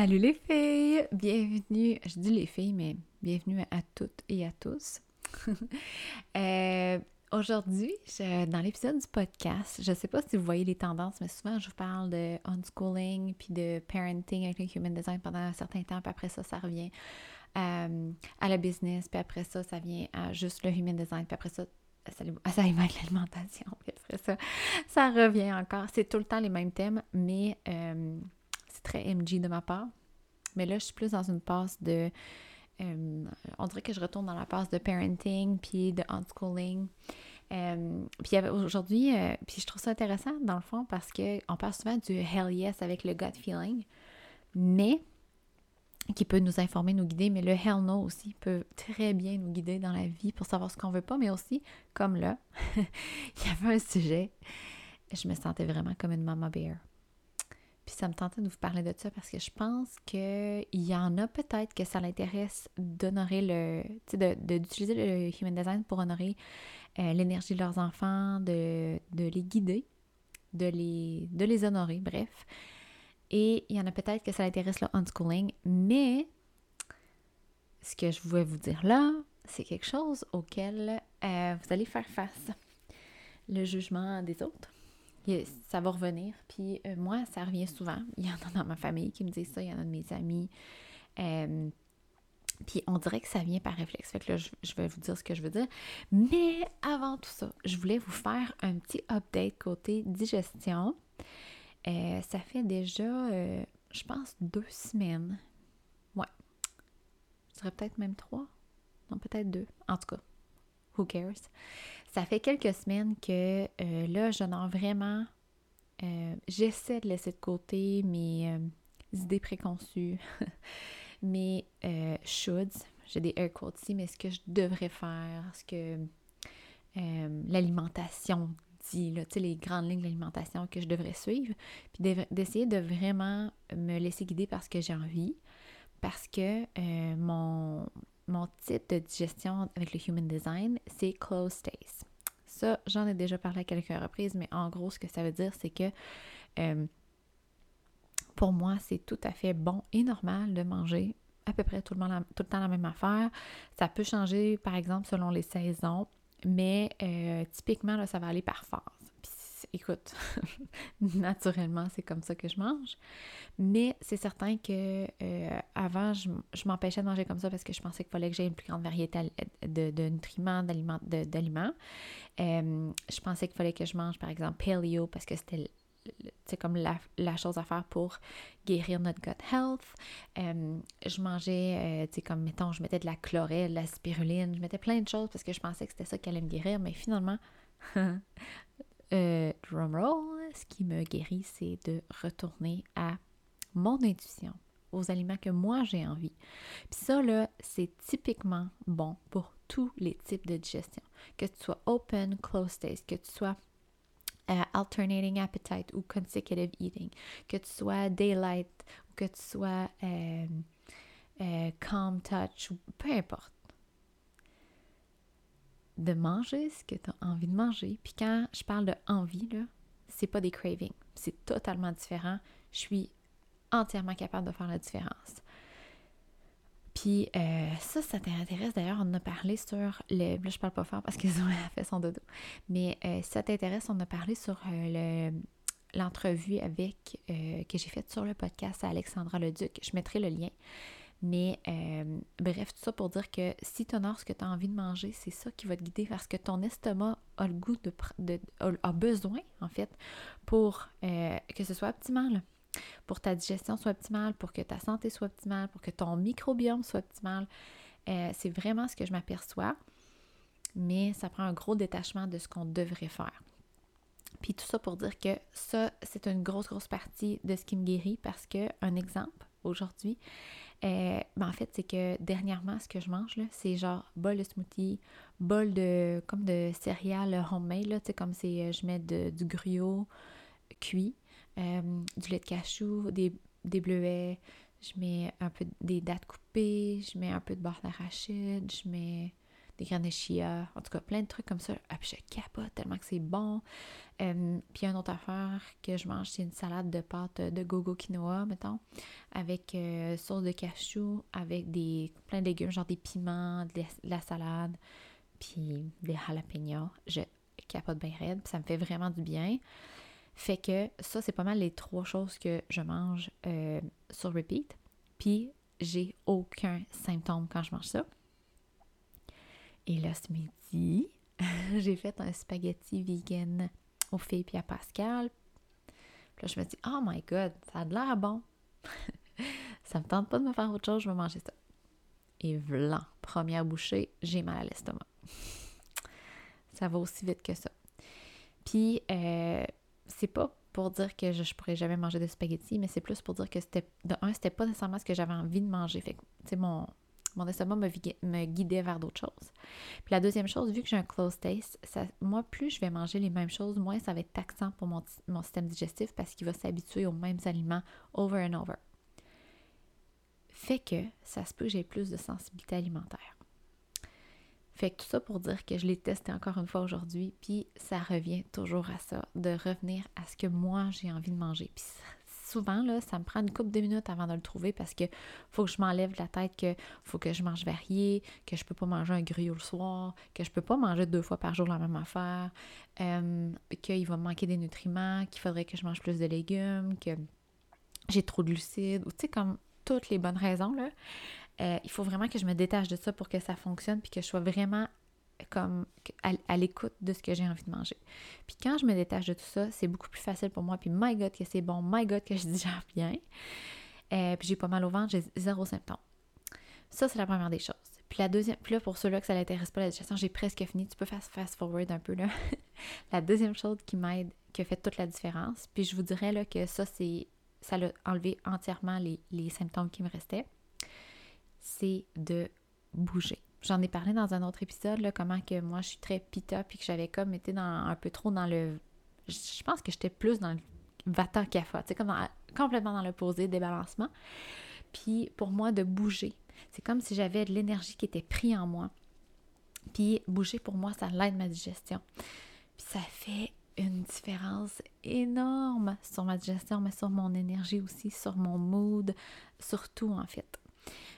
Salut les filles! Bienvenue, je dis les filles, mais bienvenue à toutes et à tous. Euh, aujourd'hui, dans l'épisode du podcast, je ne sais pas si vous voyez les tendances, mais souvent je vous parle de unschooling puis de parenting avec le human design pendant un certain temps, puis après ça, ça revient euh, à la business, puis après ça, ça vient à juste le human design, puis après ça, ça, ça l'alimentation, puis après ça, ça revient encore. C'est tout le temps les mêmes thèmes, mais euh, très MG de ma part. Mais là, je suis plus dans une passe de. Euh, on dirait que je retourne dans la passe de parenting puis de unschooling. Euh, puis aujourd'hui, euh, puis je trouve ça intéressant dans le fond parce qu'on parle souvent du hell yes avec le gut feeling, mais qui peut nous informer, nous guider, mais le hell no aussi peut très bien nous guider dans la vie pour savoir ce qu'on veut pas, mais aussi, comme là, il y avait un sujet, je me sentais vraiment comme une mama bear. Puis ça me tentait de vous parler de ça parce que je pense qu'il y en a peut-être que ça l'intéresse d'honorer le. D'utiliser le human design pour honorer euh, l'énergie de leurs enfants, de, les guider, de les, de les honorer, bref. Et il y en a peut-être que ça l'intéresse le unschooling, mais ce que je voulais vous dire là, c'est quelque chose auquel euh, vous allez faire face. Le jugement des autres ça va revenir. Puis euh, moi, ça revient souvent. Il y en a dans ma famille qui me disent ça, il y en a de mes amis. Euh, puis on dirait que ça vient par réflexe. Fait que là, je, vais vous dire ce que je veux dire. Mais avant tout ça, je voulais vous faire un petit update côté digestion. Euh, ça fait déjà, je pense, deux semaines. Ouais. Je dirais peut-être même trois. Non, peut-être deux. En tout cas, cares? Ça fait quelques semaines que euh, là, j'honore vraiment. Euh, j'essaie de laisser de côté mes euh, idées préconçues, mes shoulds. J'ai des air quotes ici, mais ce que je devrais faire, ce que l'alimentation dit, là, les grandes lignes de l'alimentation que je devrais suivre, puis d'essayer de vraiment me laisser guider par ce que j'ai envie, parce que mon, mon type de digestion avec le Human Design, c'est close stays. Ça, j'en ai déjà parlé à quelques reprises, mais en gros, ce que ça veut dire, c'est que euh, pour moi, c'est tout à fait bon et normal de manger à peu près tout le, temps la même affaire. Ça peut changer, par exemple, selon les saisons, mais euh, typiquement, là, ça va aller par phase écoute, naturellement, c'est comme ça que je mange. Mais c'est certain que euh, avant, je, m'empêchais de manger comme ça parce que je pensais qu'il fallait que j'aie une plus grande variété de, nutriments, d'aliments. Euh, je pensais qu'il fallait que je mange, par exemple, paleo parce que c'était c'est comme la, chose à faire pour guérir notre gut health. Euh, je mangeais, tu sais, comme, mettons, je mettais de la chlorelle, de la spiruline, je mettais plein de choses parce que je pensais que c'était ça qui allait me guérir, mais finalement, euh, drumroll, ce qui me guérit, c'est de retourner à mon intuition, aux aliments que moi j'ai envie. Puis ça, là, c'est typiquement bon pour tous les types de digestion. Que tu sois open, close taste, que tu sois euh, alternating appetite ou consecutive eating, que tu sois daylight ou que tu sois euh, calm touch, ou peu importe de manger ce que tu as envie de manger. Puis quand je parle de envie, là, c'est pas des cravings. C'est totalement différent. Je suis entièrement capable de faire la différence. Puis euh, ça, ça t'intéresse. D'ailleurs, on a parlé sur le. Là, je parle pas fort parce que Zoé a fait son dodo. Mais euh, si ça t'intéresse, on a parlé sur euh, le l'entrevue avec que j'ai faite sur le podcast à Alexandra Leduc. Je mettrai le lien. Mais euh, bref, tout ça pour dire que si tu honores ce que tu as envie de manger, c'est ça qui va te guider parce que ton estomac a le goût de, a besoin, en fait, pour euh, que ce soit optimal. Pour ta digestion soit optimale, pour que ta santé soit optimale, pour que ton microbiome soit optimal. Euh, c'est vraiment ce que je m'aperçois. Mais ça prend un gros détachement de ce qu'on devrait faire. Puis tout ça pour dire que ça, c'est une grosse, grosse partie de ce qui me guérit parce que, un exemple, aujourd'hui, euh, ben en fait, c'est que dernièrement, ce que je mange, c'est genre bol de smoothie, bol de comme de céréales homemade, tu sais, comme c'est, euh, je mets du gruau cuit, euh, du lait de cachou, des, des bleuets, je mets un peu des dattes coupées, je mets un peu de beurre d'arachide, je mets des graines chia, en tout cas plein de trucs comme ça. Ah, puis je capote tellement que c'est bon. Puis une autre affaire que je mange, c'est une salade de pâtes de gogo quinoa, mettons, avec euh, sauce de cachou, avec des plein de légumes, genre des piments, de la, salade, puis des jalapenos. Je capote bien raide, puis ça me fait vraiment du bien. Fait que ça, c'est pas mal les trois choses que je mange euh, sur repeat. Puis j'ai aucun symptôme quand je mange ça. Et là, ce midi, j'ai fait un spaghetti vegan aux filles puis à Pascal. Puis là, je me dis, oh my god, ça a l'air bon. ça me tente pas de me faire autre chose, je vais manger ça. Et blanc, première bouchée, j'ai mal à l'estomac. ça va aussi vite que ça. Puis, euh, c'est pas pour dire que je, pourrais jamais manger de spaghettis, mais c'est plus pour dire que c'était, de un, c'était pas nécessairement ce que j'avais envie de manger. Fait que, mon, mon estomac me, me guidait vers d'autres choses. Puis la deuxième chose, vu que j'ai un close taste, ça, moi, plus je vais manger les mêmes choses, moins ça va être taxant pour mon, mon système digestif parce qu'il va s'habituer aux mêmes aliments over and over. Fait que ça se peut que j'ai plus de sensibilité alimentaire. Fait que tout ça pour dire que je l'ai testé encore une fois aujourd'hui, puis ça revient toujours à ça, de revenir à ce que moi j'ai envie de manger. Puis souvent, là, ça me prend une couple de minutes avant de le trouver parce que faut que je m'enlève la tête que faut que je mange varié, que je peux pas manger un gruyot le soir, que je peux pas manger deux fois par jour la même affaire, euh, qu'il va me manquer des nutriments, qu'il faudrait que je mange plus de légumes, que j'ai trop de glucides, ou tu sais, comme toutes les bonnes raisons. Euh, il faut vraiment que je me détache de ça pour que ça fonctionne, puis que je sois vraiment comme à, l'écoute de ce que j'ai envie de manger. Puis quand je me détache de tout ça, c'est beaucoup plus facile pour moi. Puis my God que c'est bon, my God que je digère bien. Euh, puis j'ai pas mal au ventre, j'ai zéro symptôme. Ça, c'est la première des choses. Puis la deuxième, puis là, pour ceux-là que ça l'intéresse pas la digestion, j'ai presque fini. Tu peux faire fast forward un peu là. la deuxième chose qui m'aide, qui a fait toute la différence, puis je vous dirais là que ça, c'est ça a enlevé entièrement les, les symptômes qui me restaient c'est de bouger. J'en ai parlé dans un autre épisode, là, comment que moi je suis très pita puis que j'avais comme été dans, un peu trop dans le. Je pense que j'étais plus dans le vata kafa, tu sais, comme complètement dans l'opposé, débalancement. Puis pour moi, de bouger, c'est comme si j'avais de l'énergie qui était prise en moi. Puis bouger pour moi, ça l'aide ma digestion. Puis ça fait une différence énorme sur ma digestion, mais sur mon énergie aussi, sur mon mood, surtout en fait.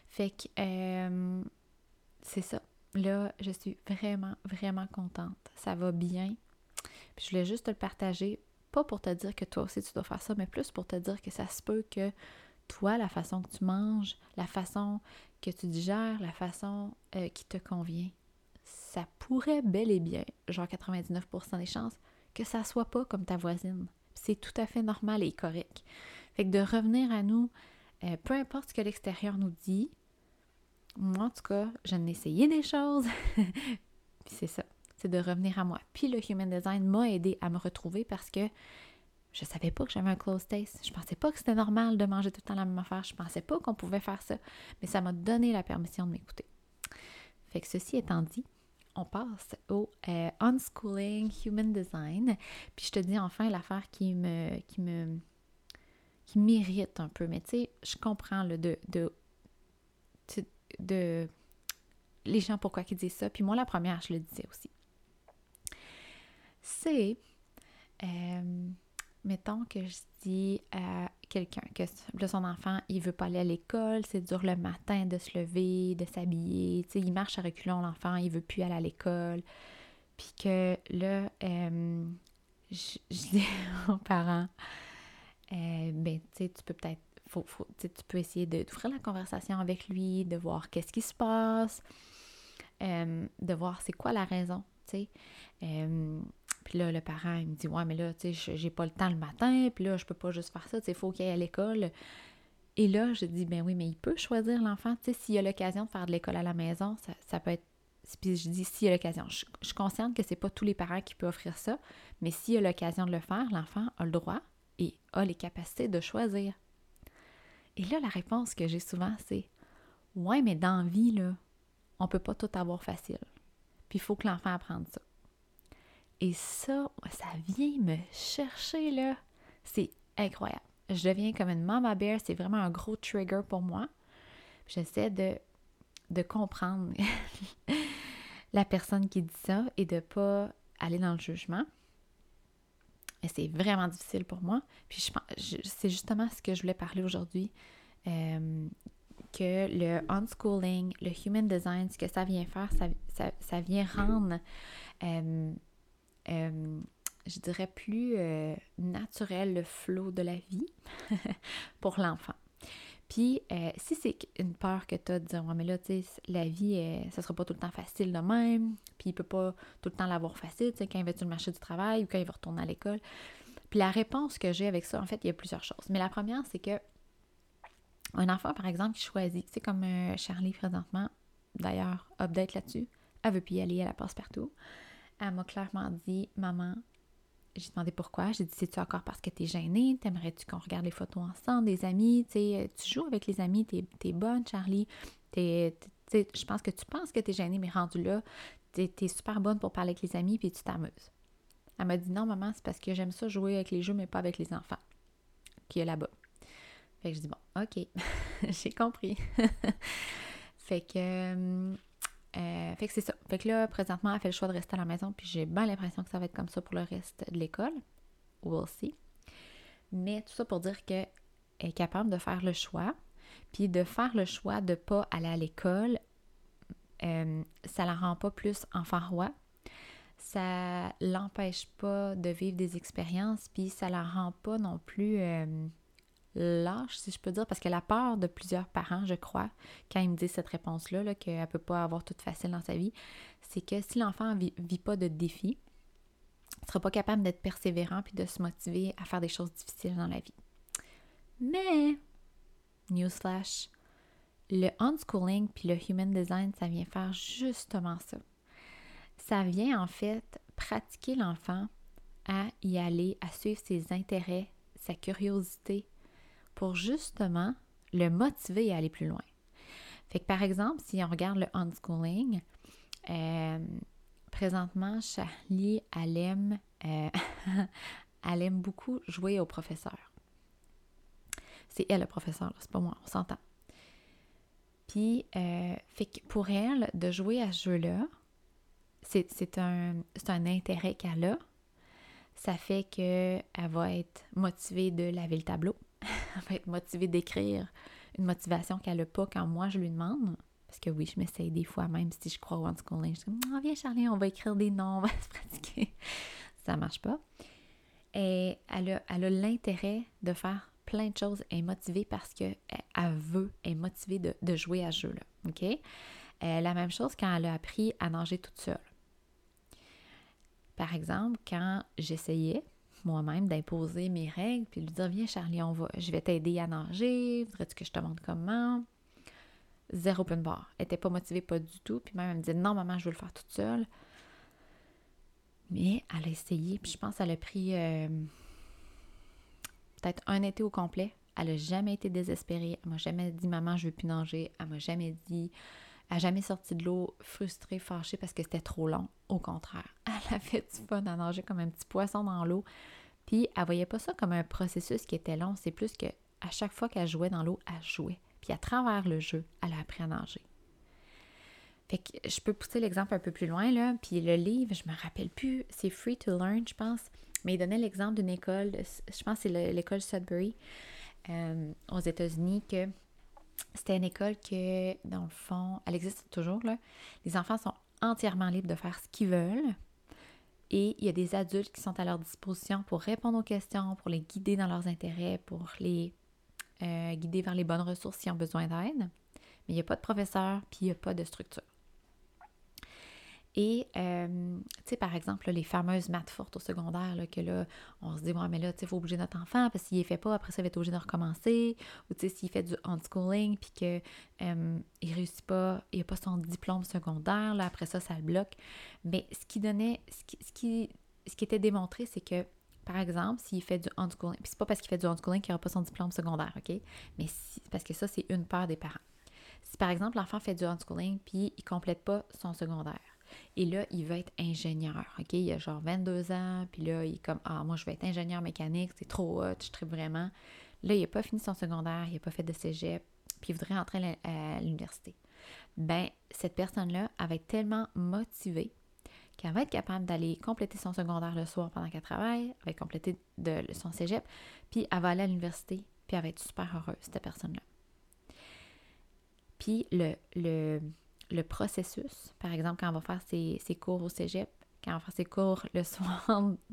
Fait que euh, c'est ça. Là, je suis vraiment, vraiment contente. Ça va bien. Puis je voulais juste te le partager, pas pour te dire que toi aussi tu dois faire ça, mais plus pour te dire que ça se peut que toi, la façon que tu manges, la façon que tu digères, la façon euh, qui te convient, ça pourrait bel et bien, genre 99% des chances, que ça soit pas comme ta voisine. C'est tout à fait normal et correct. Fait que de revenir à nous, euh, peu importe ce que l'extérieur nous dit, moi, en tout cas, j'en ai essayé des choses. Puis c'est ça, c'est de revenir à moi. Puis le Human Design m'a aidé à me retrouver parce que je savais pas que j'avais un close taste. Je pensais pas que c'était normal de manger tout le temps la même affaire. Je pensais pas qu'on pouvait faire ça. Mais ça m'a donné la permission de m'écouter. Fait que ceci étant dit, on passe au euh, unschooling human design. Puis je te dis enfin l'affaire qui me qui me qui m'irrite un peu. Mais tu sais, je comprends le de, de de les gens pourquoi ils disent ça. Puis moi, la première, je le disais aussi. C'est, euh, mettons que je dis à quelqu'un que son enfant, il veut pas aller à l'école, c'est dur le matin de se lever, de s'habiller, tu sais, il marche à reculons, l'enfant, il veut plus aller à l'école. Puis que là, euh, je, dis aux parents, euh, ben, tu sais, tu peux peut-être tu peux essayer d'ouvrir la conversation avec lui, de voir qu'est-ce qui se passe, euh, de voir c'est quoi la raison, tu sais. Euh, puis là, le parent, il me dit, ouais, mais là, tu sais, j'ai pas le temps le matin, puis là, je peux pas juste faire ça, tu sais, il faut qu'il aille à l'école. Et là, je dis, ben oui, mais il peut choisir l'enfant, tu sais, s'il a l'occasion de faire de l'école à la maison, ça, peut être puis je dis s'il a l'occasion. Je, suis consciente que c'est pas tous les parents qui peuvent offrir ça, mais s'il a l'occasion de le faire, l'enfant a le droit et a les capacités de choisir. Et là, la réponse que j'ai souvent, c'est Ouais, mais dans la vie, là, on peut pas tout avoir facile. Puis il faut que l'enfant apprenne ça. Et ça, ça vient me chercher, là. C'est incroyable. Je deviens comme une mama bear, c'est vraiment un gros trigger pour moi. J'essaie de, de comprendre la personne qui dit ça et de pas aller dans le jugement. C'est vraiment difficile pour moi. Puis je pense, c'est justement ce que je voulais parler aujourd'hui. Euh, que le unschooling, le human design, ce que ça vient faire, ça, vient rendre, euh, euh, je dirais, plus naturel le flot de la vie pour l'enfant. Puis, si c'est une peur que tu as de dire, mais là, tu sais, la vie, ça sera pas tout le temps facile de même, puis il peut pas tout le temps l'avoir facile, tu sais, quand il va sur le marché du travail ou quand il va retourner à l'école. Puis la réponse que j'ai avec ça, en fait, il y a plusieurs choses. Mais la première, c'est que un enfant, par exemple, qui choisit, c'est comme euh, Charlie présentement, d'ailleurs, update là-dessus, elle veut plus y aller, elle la passe partout. Elle m'a clairement dit, maman, j'ai demandé pourquoi. J'ai dit, c'est-tu encore parce que tu es gênée? T'aimerais-tu qu'on regarde les photos ensemble, des amis? tu joues avec les amis, t'es es bonne, Charlie. je pense que tu penses que tu es gênée, mais rendu là, tu es, super bonne pour parler avec les amis, puis tu t'amuses. Elle m'a dit, non, maman, c'est parce que j'aime ça jouer avec les jeux, mais pas avec les enfants qui est là-bas. Fait que je dis, bon, ok, j'ai compris. fait que. Euh, euh, fait que c'est ça. Fait que là, présentement, elle fait le choix de rester à la maison, puis j'ai bien l'impression que ça va être comme ça pour le reste de l'école. We'll see. Mais tout ça pour dire qu'elle est capable de faire le choix, puis de faire le choix de ne pas aller à l'école, euh, ça la rend pas plus enfant roi. Ça l'empêche pas de vivre des expériences, puis ça la rend pas non plus lâche, si je peux dire, parce qu'elle a peur de plusieurs parents, je crois, quand ils me disent cette réponse-là, -là, qu'elle ne peut pas avoir tout facile dans sa vie, c'est que si l'enfant ne vit, pas de défis, il ne sera pas capable d'être persévérant puis de se motiver à faire des choses difficiles dans la vie. Mais, newsflash, le unschooling puis le human design, ça vient faire justement ça. Ça vient en fait pratiquer l'enfant à y aller, à suivre ses intérêts, sa curiosité, pour justement le motiver à aller plus loin. Fait que par exemple, si on regarde le unschooling, euh, présentement, Charlie, elle aime, euh, elle aime beaucoup jouer au professeur. C'est elle le professeur, c'est pas moi, on s'entend. Puis, euh, fait que pour elle, de jouer à ce jeu-là, c'est un, un intérêt qu'elle a. Ça fait qu'elle va être motivée de laver le tableau elle va être motivée d'écrire une motivation qu'elle n'a pas quand moi je lui demande. Parce que oui, je m'essaye des fois, même si je crois au unschooling. Je dis Ah, viens Charlie, on va écrire des noms, on va se pratiquer. Ça marche pas. Et elle a, l'intérêt de faire plein de choses. Elle est motivée parce qu'elle veut, elle est motivée de, de jouer à ce jeu-là. Euh, la même chose quand elle a appris à nager toute seule. Par exemple, quand j'essayais moi-même d'imposer mes règles, puis lui dire Viens, Charlie, on va, je vais t'aider à nager, voudrais-tu que je te montre comment? Zéro open bar. Elle n'était pas motivée, pas du tout. Puis même, elle me dit Non, maman, je veux le faire toute seule. Mais elle a essayé, puis je pense qu'elle a pris euh, peut-être un été au complet. Elle n'a jamais été désespérée. Elle m'a jamais dit Maman, je veux plus nager. Elle m'a jamais dit n'a jamais sorti de l'eau frustrée, fâchée parce que c'était trop long. Au contraire, elle a fait du fun à nager comme un petit poisson dans l'eau. Puis elle voyait pas ça comme un processus qui était long, c'est plus que à chaque fois qu'elle jouait dans l'eau, elle jouait. Puis à travers le jeu, elle a appris à nager. Fait que je peux pousser l'exemple un peu plus loin, là. Puis le livre, je me rappelle plus, c'est Free to Learn, je pense. Mais il donnait l'exemple d'une école, je pense que c'est l'école Sudbury euh, aux États-Unis, que c'était une école que, dans le fond, elle existe toujours. Les enfants sont entièrement libres de faire ce qu'ils veulent. Et il y a des adultes qui sont à leur disposition pour répondre aux questions, pour les guider dans leurs intérêts, pour les euh, guider vers les bonnes ressources s'ils ont besoin d'aide. Mais il n'y a pas de professeur, puis il n'y a pas de structure. Et, euh, tu sais, par exemple, les fameuses maths fortes au secondaire, que là, on se dit, ouais, mais là, tu sais, il faut obliger notre enfant, parce qu'il ne fait pas, après ça, il va être obligé de recommencer. Ou, tu sais, s'il fait du unschooling, puis qu'il euh, ne réussit pas, il n'a pas son diplôme secondaire, là, après ça, ça le bloque. Mais ce qui donnait, ce qui, ce qui, ce qui était démontré, c'est que, par exemple, s'il fait du unschooling, puis c'est pas parce qu'il fait du unschooling qu'il n'aura pas son diplôme secondaire, OK? Mais parce que ça, c'est une peur des parents. Si, par exemple, l'enfant fait du unschooling, puis il ne complète pas son secondaire, et là, il veut être ingénieur, OK? Il a genre 22 ans, puis là, il est comme, ah, moi, je vais être ingénieur mécanique, c'est trop hot, je tripe vraiment. Là, il n'a pas fini son secondaire, il n'a pas fait de cégep, puis il voudrait entrer à l'université. ben cette personne-là, elle va être tellement motivée qu'elle va être capable d'aller compléter son secondaire le soir pendant qu'elle travaille, elle va compléter son cégep, puis elle va aller à l'université, puis elle va être super heureuse, cette personne-là. Puis le, le, le, processus, par exemple, quand on va faire ses, cours au cégep, quand on va faire ses cours le soir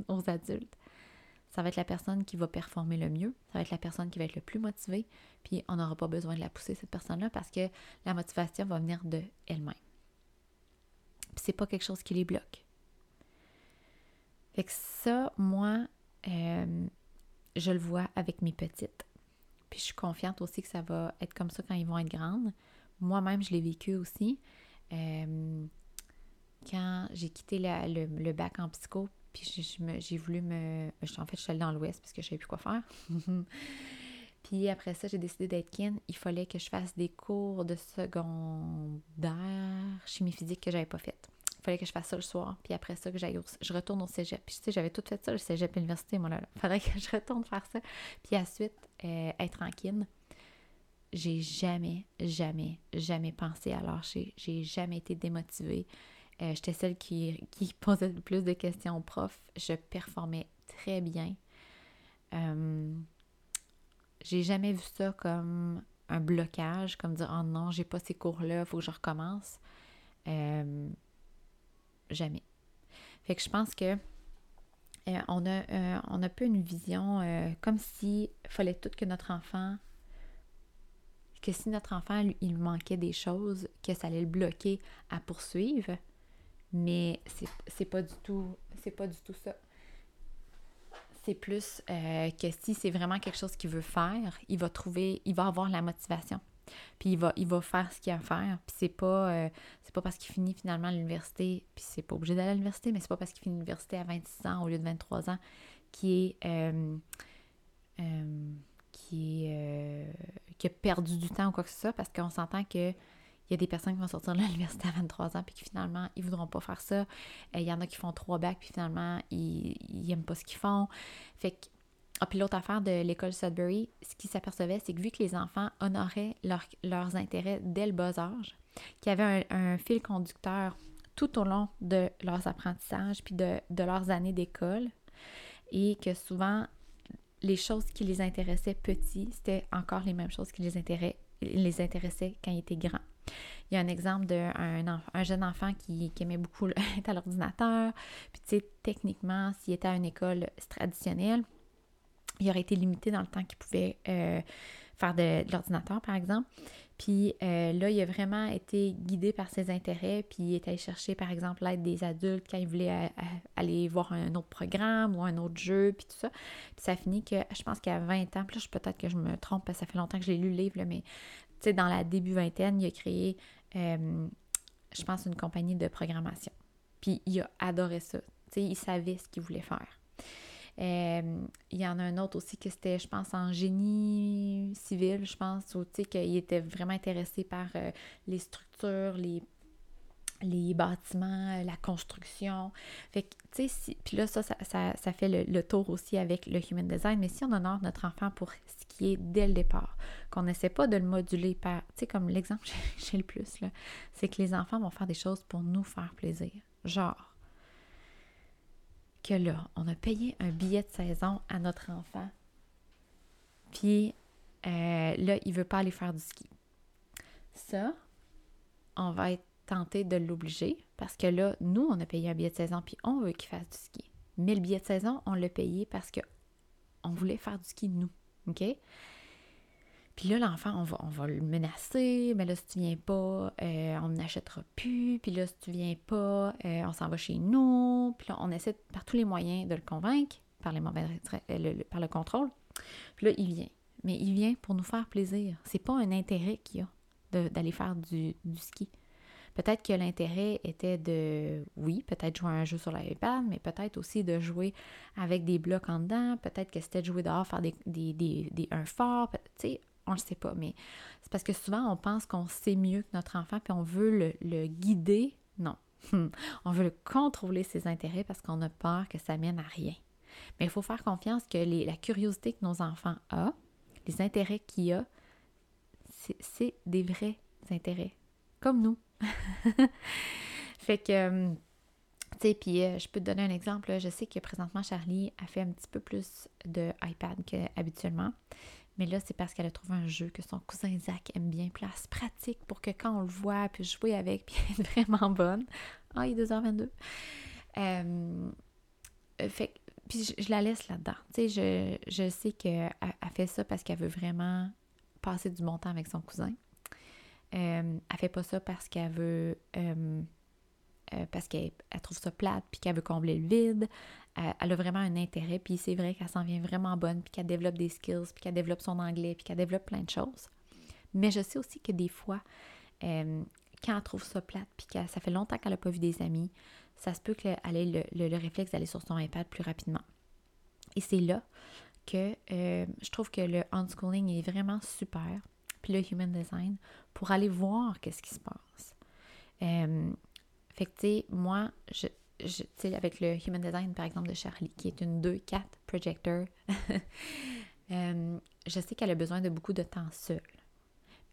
aux adultes, ça va être la personne qui va performer le mieux, ça va être la personne qui va être le plus motivée, puis on n'aura pas besoin de la pousser, cette personne-là, parce que la motivation va venir de elle-même. Puis c'est pas quelque chose qui les bloque. Fait que ça, moi, euh, je le vois avec mes petites. Puis je suis confiante aussi que ça va être comme ça quand ils vont être grandes. Moi-même, je l'ai vécu aussi. Euh, quand j'ai quitté le, le, bac en psycho, puis j'ai voulu me. En fait, je suis allée dans l'Ouest parce que je savais plus quoi faire. puis après ça, j'ai décidé d'être kin. Il fallait que je fasse des cours de secondaire chimie physique que j'avais pas fait. Il fallait que je fasse ça le soir. Puis après ça, que j'aille je retourne au cégep. Puis tu sais, j'avais tout fait ça, le cégep l'université, moi là. Il fallait que je retourne faire ça. Puis ensuite, euh, être en kin. J'ai jamais, jamais, jamais pensé à lâcher. J'ai jamais été démotivée. Euh, j'étais celle qui, posait le plus de questions au prof. Je performais très bien. Euh, j'ai jamais vu ça comme un blocage, comme dire Oh non, j'ai pas ces cours-là, il faut que je recommence. Euh, jamais. Fait que je pense que on, a, on a peu une vision comme si fallait tout que notre enfant que si notre enfant, lui, il manquait des choses, que ça allait le bloquer à poursuivre. Mais c'est pas du tout c'est pas du tout ça. C'est plus euh, que si c'est vraiment quelque chose qu'il veut faire, il va trouver, il va avoir la motivation. Puis il va, il va faire ce qu'il a à faire. Puis c'est pas, euh, pas parce qu'il finit finalement l'université, puis c'est pas obligé d'aller à l'université, mais c'est pas parce qu'il finit l'université à 26 ans au lieu de 23 ans qui est, euh, qui, est qui a perdu du temps ou quoi que ce soit, parce qu'on s'entend que il y a des personnes qui vont sortir de l'université à 23 ans puis qui finalement, ils voudront pas faire ça. Il y en a qui font trois bacs puis finalement, ils, n'aiment pas ce qu'ils font. Fait que, ah, l'autre affaire de l'école Sudbury, ce qui s'apercevait, c'est que vu que les enfants honoraient leurs intérêts dès le bas âge, qu'il y avait un, fil conducteur tout au long de leurs apprentissages puis de leurs années d'école, et que souvent, les choses qui les intéressaient petits, c'était encore les mêmes choses qui les, intéressaient, quand ils étaient grands. Il y a un exemple d'un un jeune enfant qui, aimait beaucoup être à l'ordinateur. Puis, tu sais, techniquement, s'il était à une école traditionnelle, il aurait été limité dans le temps qu'il pouvait euh, faire de, l'ordinateur, par exemple. Puis euh, là, il a vraiment été guidé par ses intérêts, puis il est allé chercher, par exemple, l'aide des adultes quand il voulait aller voir un autre programme ou un autre jeu, puis tout ça. Puis ça finit que, je pense qu'à 20 ans, puis là, peut-être que je me trompe, parce que ça fait longtemps que j'ai lu le livre, mais tu sais, dans la début vingtaine, il a créé, euh, je pense, une compagnie de programmation. Puis il a adoré ça. Tu sais, il savait ce qu'il voulait faire. Euh, il y en a un autre aussi que c'était, je pense, en génie civil, je pense, ou tu sais, qu'il était vraiment intéressé par euh, les structures, les les bâtiments, la construction. Fait que, tu sais, puis là, ça, ça, fait le, tour aussi avec le human design, mais si on honore notre enfant pour ce qui est dès le départ, qu'on n'essaie pas de le moduler par, tu sais, comme l'exemple que j'ai le plus, là, c'est que les enfants vont faire des choses pour nous faire plaisir. Genre, que là, on a payé un billet de saison à notre enfant, puis euh, là, il veut pas aller faire du ski. Ça, on va être tenter de l'obliger parce que là, nous, on a payé un billet de saison puis on veut qu'il fasse du ski. Mais le billet de saison, on l'a payé parce que on voulait faire du ski nous. OK? Puis là, l'enfant, on va, on va le menacer. Mais là, si tu viens pas, euh, on n'achètera plus. Puis là, si tu viens pas, euh, on s'en va chez nous. Puis là, on essaie par tous les moyens de le convaincre, par, les mauvais, le, par le contrôle. Puis là, il vient. Mais il vient pour nous faire plaisir. C'est pas un intérêt qu'il a d'aller faire du, ski. Peut-être que l'intérêt était de, oui, peut-être jouer un jeu sur l'iPad, mais peut-être aussi de jouer avec des blocs en dedans. Peut-être que c'était de jouer dehors, faire des, des, des, un fort. Tu sais, on ne le sait pas. Mais c'est parce que souvent, on pense qu'on sait mieux que notre enfant, puis on veut le, guider. Non. on veut le contrôler ses intérêts parce qu'on a peur que ça mène à rien. Mais il faut faire confiance que la curiosité que nos enfants ont, les intérêts qu'il a, c'est des vrais intérêts comme nous. fait que, euh, tu sais, puis euh, je peux te donner un exemple. Je sais que présentement, Charlie a fait un petit peu plus de iPad qu'habituellement. Mais là, c'est parce qu'elle a trouvé un jeu que son cousin Zach aime bien, place pratique pour que quand on le voit, puis jouer avec, puis elle est vraiment bonne. Ah, il est 2h22. Euh, fait puis je, la laisse là-dedans. Tu sais, je, je sais qu'elle fait ça parce qu'elle veut vraiment passer du bon temps avec son cousin. Euh, elle fait pas ça parce qu'elle veut. Euh, euh, parce qu'elle trouve ça plate, puis qu'elle veut combler le vide. elle a vraiment un intérêt, puis c'est vrai qu'elle s'en vient vraiment bonne, puis qu'elle développe des skills, puis qu'elle développe son anglais, puis qu'elle développe plein de choses. Mais je sais aussi que des fois, quand elle trouve ça plate, puis que ça fait longtemps qu'elle n'a pas vu des amis, ça se peut qu'elle ait le, le, réflexe d'aller sur son iPad plus rapidement. Et c'est là que je trouve que le unschooling est vraiment super puis le human design, pour aller voir qu'est-ce qui se passe. Euh, fait que, tu sais, moi, je, sais, avec le human design, par exemple, de Charlie, qui est une 2-4 projector, euh, je sais qu'elle a besoin de beaucoup de temps seule.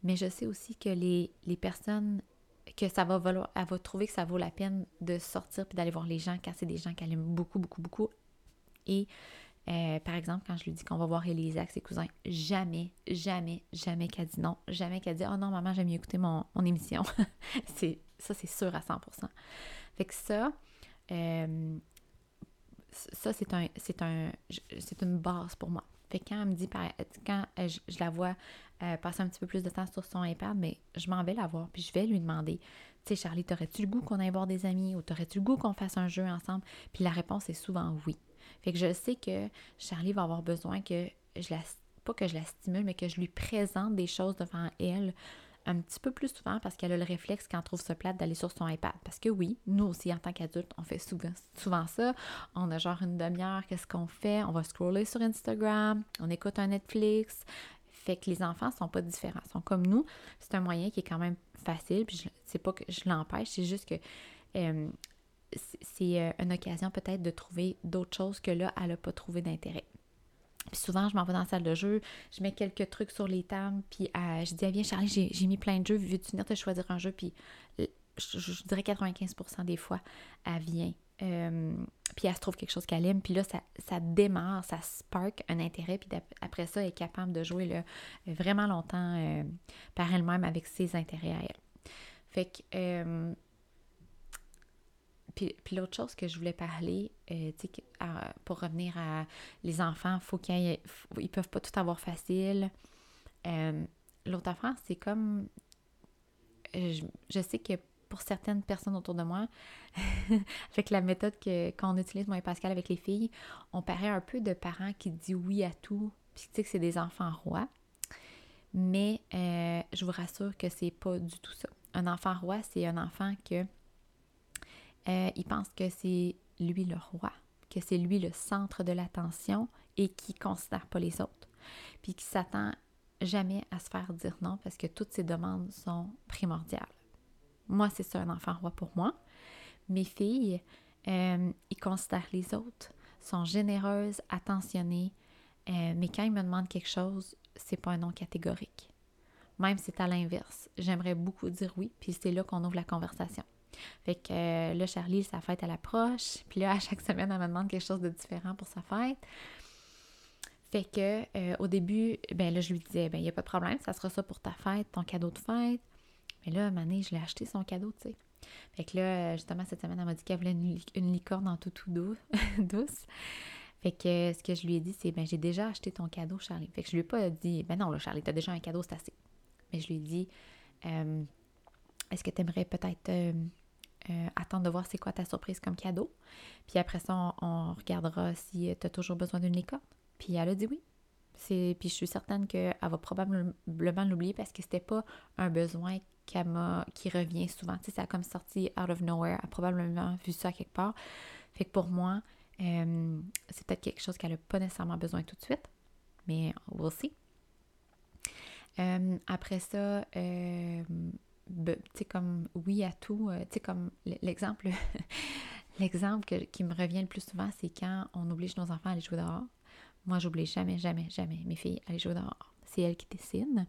Mais je sais aussi que les, les personnes que ça va valoir, elle va trouver que ça vaut la peine de sortir puis d'aller voir les gens quand c'est des gens qu'elle aime beaucoup, beaucoup, beaucoup. Et euh, par exemple, quand je lui dis qu'on va voir Elisa avec ses cousins, jamais, jamais, jamais qu'elle dit non. Jamais qu'elle dit Oh non, maman, j'aime mieux écouter mon, émission. c'est, ça, c'est sûr à 100%. Fait que ça, euh, ça, c'est un, c'est un, c'est une base pour moi. Fait que quand elle me dit, quand euh, je, la vois passer un petit peu plus de temps sur son iPad, mais je m'en vais la voir, puis je vais lui demander, tu sais, Charlie, t'aurais-tu le goût qu'on aille voir des amis ou t'aurais-tu le goût qu'on fasse un jeu ensemble? Puis la réponse est souvent oui. Fait que je sais que Charlie va avoir besoin que je la pas que je la stimule, mais que je lui présente des choses devant elle un petit peu plus souvent parce qu'elle a le réflexe quand elle trouve ça plate d'aller sur son iPad. Parce que oui, nous aussi en tant qu'adultes, on fait souvent, souvent ça. On a genre une demi-heure, qu'est-ce qu'on fait? On va scroller sur Instagram, on écoute un Netflix. Fait que les enfants sont pas différents, sont comme nous. C'est un moyen qui est quand même facile, puis c'est pas que je l'empêche, c'est juste que euh, c'est euh, une occasion peut-être de trouver d'autres choses que là, elle n'a pas trouvé d'intérêt. Souvent, je m'en vais dans la salle de jeu, je mets quelques trucs sur les tables, puis euh, je dis, ah, viens Charlie, j'ai mis plein de jeux, veux-tu venir te choisir un jeu? Puis je, dirais 95% des fois, elle vient. Euh, puis elle se trouve quelque chose qu'elle aime, puis là, ça, ça, démarre, ça spark un intérêt, puis après ça, elle est capable de jouer là, vraiment longtemps par elle-même avec ses intérêts à elle. Fait que puis, l'autre chose que je voulais parler, euh, pour revenir à les enfants, faut qu'ils ils peuvent pas tout avoir facile. Euh, l'autre affaire, c'est comme euh, je, sais que pour certaines personnes autour de moi, avec la méthode que qu'on utilise moi et Pascal avec les filles, on paraît un peu de parents qui disent oui à tout, puis tu sais que c'est des enfants rois. Mais je vous rassure que c'est pas du tout ça. Un enfant roi, c'est un enfant que euh, il pense que c'est lui le roi, que c'est lui le centre de l'attention et qui ne considère pas les autres. Puis qui s'attend jamais à se faire dire non parce que toutes ses demandes sont primordiales. Moi, c'est ça un enfant roi pour moi. Mes filles, euh, ils considèrent les autres, sont généreuses, attentionnées, euh, mais quand ils me demandent quelque chose, c'est pas un non catégorique. Même si c'est à l'inverse, j'aimerais beaucoup dire oui, puis c'est là qu'on ouvre la conversation. Fait que euh, là, Charlie, sa fête, elle approche. Puis là, à chaque semaine, elle me demande quelque chose de différent pour sa fête. Fait que euh, au début, ben là, je lui disais, ben il n'y a pas de problème, ça sera ça pour ta fête, ton cadeau de fête. Mais là, Mané, je l'ai acheté son cadeau, tu sais. Fait que là, justement, cette semaine, elle m'a dit qu'elle voulait une, licorne en tout doux, douce. Fait que ce que je lui ai dit, c'est ben j'ai déjà acheté ton cadeau, Charlie. Fait que je lui ai pas dit ben non, là, Charlie, t'as déjà un cadeau, c'est assez. Mais je lui ai dit euh, est-ce que tu aimerais peut-être attendre de voir c'est quoi ta surprise comme cadeau. Puis après ça, on, regardera si tu as toujours besoin d'une licorne. Puis elle a dit oui. Puis je suis certaine qu'elle va probablement l'oublier parce que c'était pas un besoin qui revient souvent. Tu sais, ça a comme sorti out of nowhere. Elle a probablement vu ça quelque part. Fait que pour moi, euh, c'est peut-être quelque chose qu'elle n'a pas nécessairement besoin tout de suite. Mais we'll see. Euh, après ça, tu comme oui à tout, euh, tu sais, comme l'exemple, l'exemple qui me revient le plus souvent, c'est quand on oblige nos enfants à aller jouer dehors. Moi, j'oublie jamais, jamais, jamais mes filles à aller jouer dehors. C'est elles qui décident.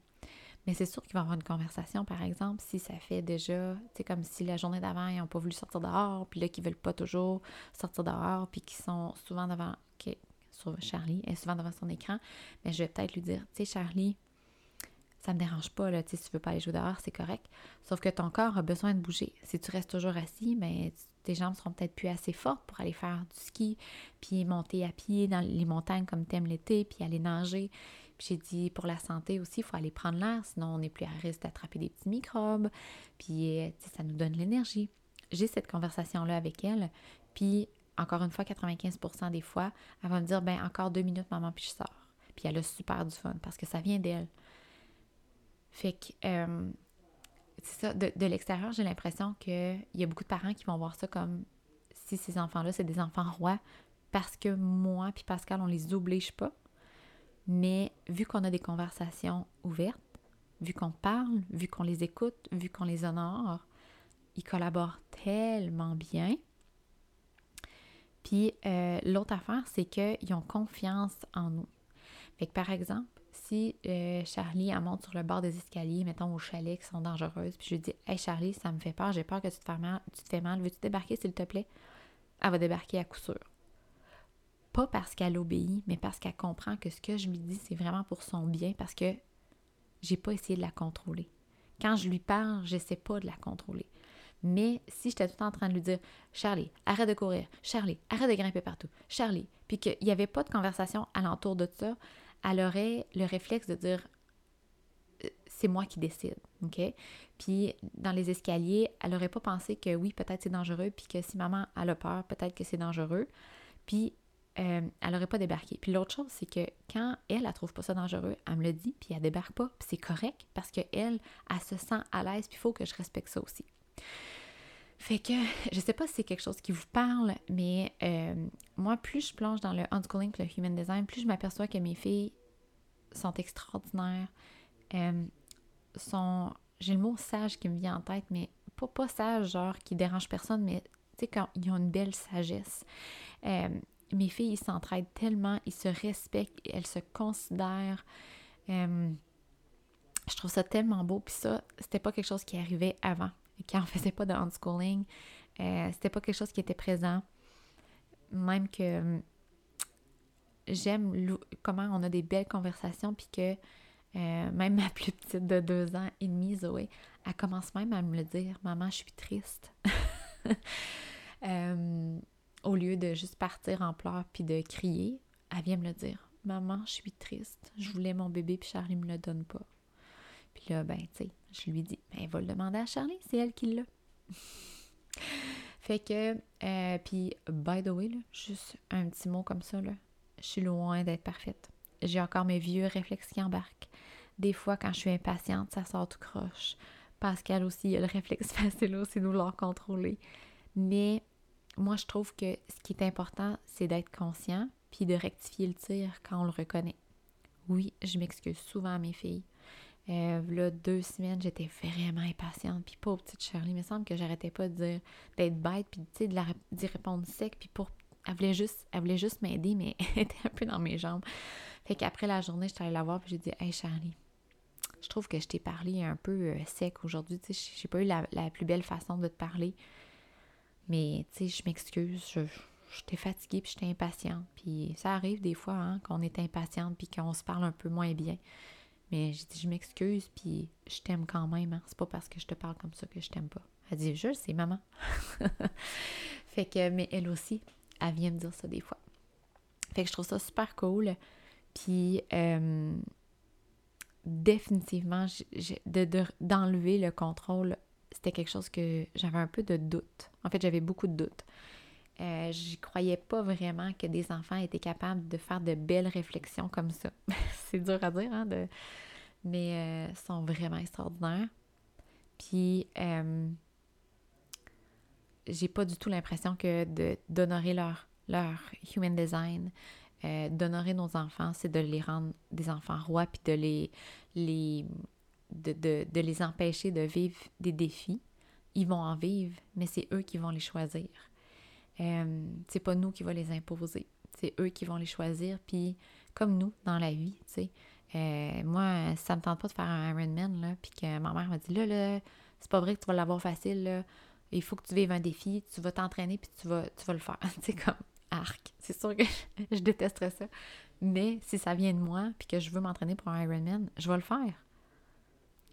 Mais c'est sûr qu'il va y avoir une conversation, par exemple, si ça fait déjà, c'est comme si la journée d'avant, ils n'ont pas voulu sortir dehors, puis là, qu'ils veulent pas toujours sortir dehors, puis qu'ils sont souvent devant, OK, sur Charlie, est souvent devant son écran, mais je vais peut-être lui dire, tu sais, Charlie, ça me dérange pas, là, si tu veux pas aller jouer dehors, c'est correct. Sauf que ton corps a besoin de bouger. Si tu restes toujours assis, mais tes jambes seront peut-être plus assez fortes pour aller faire du ski, puis monter à pied dans les montagnes comme t'aimes l'été, puis aller nager. J'ai dit, pour la santé aussi, il faut aller prendre l'air, sinon on n'est plus à risque d'attraper des petits microbes, puis euh, ça nous donne l'énergie. J'ai cette conversation-là avec elle, puis encore une fois, 95% des fois, elle va me dire, ben encore deux minutes, maman, puis je sors. Puis elle a super du fun parce que ça vient d'elle. Fait que, euh, c'est ça, de, l'extérieur, j'ai l'impression qu'il y a beaucoup de parents qui vont voir ça comme si ces enfants-là, c'est des enfants rois, parce que moi puis Pascal, on les oblige pas. Mais vu qu'on a des conversations ouvertes, vu qu'on parle, vu qu'on les écoute, vu qu'on les honore, ils collaborent tellement bien. Puis euh, l'autre affaire, c'est qu'ils ont confiance en nous. Fait que par exemple, si euh, Charlie elle monte sur le bord des escaliers, mettons au chalet qui sont dangereuses, puis je lui dis Hey Charlie, ça me fait peur, j'ai peur que tu te fasses mal, tu te fais mal, veux-tu débarquer s'il te plaît? Elle va débarquer à coup sûr. Pas parce qu'elle obéit, mais parce qu'elle comprend que ce que je lui dis, c'est vraiment pour son bien, parce que j'ai pas essayé de la contrôler. Quand je lui parle, j'essaie pas de la contrôler. Mais si j'étais tout le temps en train de lui dire Charlie, arrête de courir, Charlie, arrête de grimper partout, Charlie, puis qu'il n'y avait pas de conversation alentour de ça, elle aurait le réflexe de dire euh, c'est moi qui décide? Puis dans les escaliers, elle n'aurait pas pensé que oui, peut-être c'est dangereux, puis que si maman a peur, peut-être que c'est dangereux. Puis euh, elle n'aurait pas débarqué. Puis l'autre chose, c'est que quand elle, elle trouve pas ça dangereux, elle me le dit, puis elle débarque pas, puis c'est correct parce qu'elle, elle, elle se sent à l'aise, puis il faut que je respecte ça aussi. Fait que je sais pas si c'est quelque chose qui vous parle, mais euh, moi, plus je plonge dans le unschooling le human design, plus je m'aperçois que mes filles sont extraordinaires. Euh, sont, j'ai le mot sage qui me vient en tête, mais pas, pas sage, genre qui dérange personne, mais tu sais, quand ils ont une belle sagesse. Euh, mes filles, ils s'entraident tellement, ils se respectent, elles se considèrent. je trouve ça tellement beau. Puis ça, c'était pas quelque chose qui arrivait avant quand on faisait pas de unschooling, euh, c'était pas quelque chose qui était présent. Même que hum, j'aime comment on a des belles conversations, puis que euh, même ma plus petite de deux ans et demi, Zoé, elle commence même à me le dire Maman, je suis triste. Hum, au lieu de juste partir en pleurs puis de crier, elle vient me le dire Maman, je suis triste. Je voulais mon bébé, puis Charlie me le donne pas. Puis là, ben, tu sais, je lui dis, ben, va le demander à Charlie, c'est elle qui l'a. fait que, euh, puis, by the way, juste un petit mot comme ça, là, je suis loin d'être parfaite. J'ai encore mes vieux réflexes qui embarquent. Des fois, quand je suis impatiente, ça sort tout croche. Pascal aussi, a le réflexe facile aussi de vouloir contrôler. Mais moi, je trouve que ce qui est important, c'est d'être conscient puis de rectifier le tir quand on le reconnaît. Oui, je m'excuse souvent à mes filles. Euh, là, deux semaines, j'étais vraiment impatiente. Puis pauvre petite Charlie, il me semble que j'arrêtais pas de dire d'être bête, puis tu sais, d'y répondre sec. Puis pour. Elle voulait juste, elle voulait juste m'aider, mais elle était un peu dans mes jambes. Fait qu'après la journée, j'étais allée la voir, puis j'ai dit Hey Charlie, je trouve que je t'ai parlé un peu euh, sec aujourd'hui. Tu sais, j'ai pas eu la, plus belle façon de te parler. Mais tu sais, je m'excuse. Je, j'étais fatiguée puis j'étais impatiente. Puis ça arrive des fois hein, qu'on est impatiente puis qu'on se parle un peu moins bien. Mais j'ai dit, je m'excuse, puis je t'aime quand même. Hein. C'est pas parce que je te parle comme ça que je t'aime pas. Elle dit, je c'est maman. fait que, mais elle aussi, elle vient me dire ça des fois. Fait que je trouve ça super cool. Puis, euh, définitivement, d'enlever le contrôle, c'était quelque chose que j'avais un peu de doute. En fait, j'avais beaucoup de doutes. Euh, j'y croyais pas vraiment que des enfants étaient capables de faire de belles réflexions comme ça. c'est dur à dire, hein, mais euh, sont vraiment extraordinaires. Puis, euh, j'ai pas du tout l'impression que d'honorer leur, leur human design, euh, d'honorer nos enfants, c'est de les rendre des enfants rois, puis de les, de, les empêcher de vivre des défis. Ils vont en vivre, mais c'est eux qui vont les choisir. Euh, c'est pas nous qui va les imposer. C'est eux qui vont les choisir. Puis, comme nous, dans la vie, tu sais, Euh, moi, ça me tente pas de faire un Ironman, là, puis que ma mère m'a dit, là, là, c'est pas vrai que tu vas l'avoir facile, là. Il faut que tu vives un défi, tu vas t'entraîner, puis tu vas, tu vas le faire. c'est comme arc. C'est sûr que je détesterais ça. Mais si ça vient de moi, puis que je veux m'entraîner pour un Ironman, je vais le faire.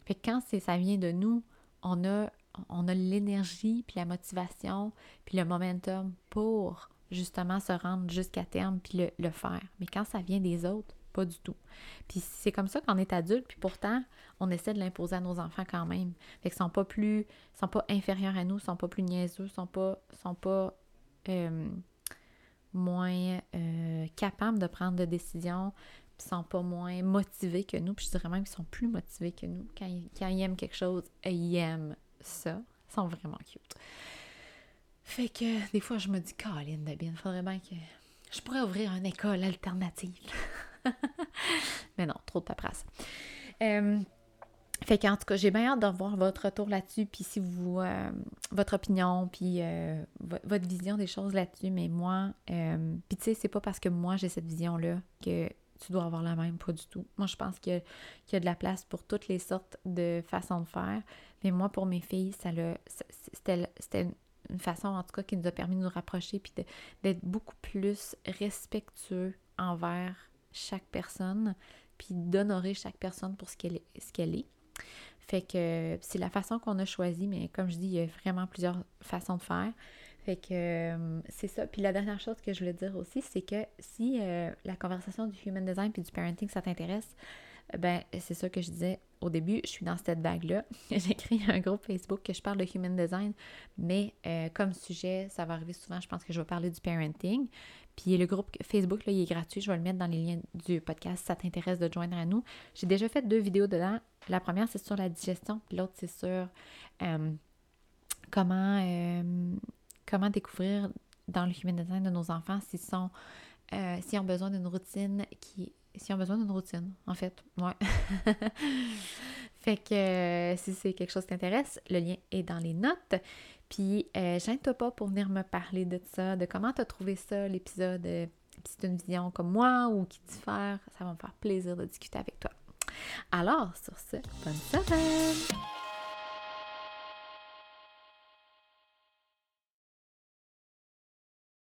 Fait que quand ça vient de nous, on a, on a l'énergie, puis la motivation, puis le momentum pour justement se rendre jusqu'à terme, puis le, le faire. Mais quand ça vient des autres, pas du tout. Puis c'est comme ça qu'on est adulte, puis pourtant, on essaie de l'imposer à nos enfants quand même. Fait qu'ils sont pas plus, sont pas inférieurs à nous, sont pas plus niaiseux, sont pas, sont pas euh, moins euh, capables de prendre des décisions, puis sont pas moins motivés que nous. Puis je dirais même qu'ils sont plus motivés que nous. Quand ils aiment quelque chose, ils aiment ça. Ils sont vraiment cute. Fait que des fois, je me dis, Colin, il faudrait bien que je pourrais ouvrir une école alternative. Mais non, trop de paperasse. Euh, fait qu'en tout cas, j'ai bien hâte de voir votre retour là-dessus, puis si vous, euh, votre opinion, puis euh, votre vision des choses là-dessus. Mais moi, puis tu sais, c'est pas parce que moi j'ai cette vision-là que tu dois avoir la même, pas du tout. Moi, je pense qu'il y, a de la place pour toutes les sortes de façons de faire. Mais moi, pour mes filles, ça c'était une façon, en tout cas, qui nous a permis de nous rapprocher, puis d'être beaucoup plus respectueux envers chaque personne, puis d'honorer chaque personne pour ce qu'elle est, ce qu'elle est. Fait que c'est la façon qu'on a choisi, mais comme je dis, il y a vraiment plusieurs façons de faire. Fait que euh, c'est ça. Puis la dernière chose que je voulais dire aussi, c'est que si euh, la conversation du human design puis du parenting, ça t'intéresse, ben c'est ça que je disais au début, je suis dans cette vague-là. J'ai créé un groupe Facebook que je parle de human design, mais euh, comme sujet, ça va arriver souvent, je pense que je vais parler du parenting. Puis le groupe Facebook, là, il est gratuit. Je vais le mettre dans les liens du podcast si ça t'intéresse de joindre à nous. J'ai déjà fait deux vidéos dedans. La première, c'est sur la digestion, puis l'autre, c'est sur euh, comment, euh, comment découvrir dans le human design de nos enfants s'ils sont euh, s'ils ont besoin d'une routine qui. S'ils ont besoin d'une routine, en fait. Ouais. fait que si c'est quelque chose qui t'intéresse, le lien est dans les notes. Puis, euh, toi pas pour venir me parler de ça, de comment tu as trouvé ça, l'épisode, euh, si tu une vision comme moi ou qui diffère, ça va me faire plaisir de discuter avec toi. Alors, sur ce, bonne semaine!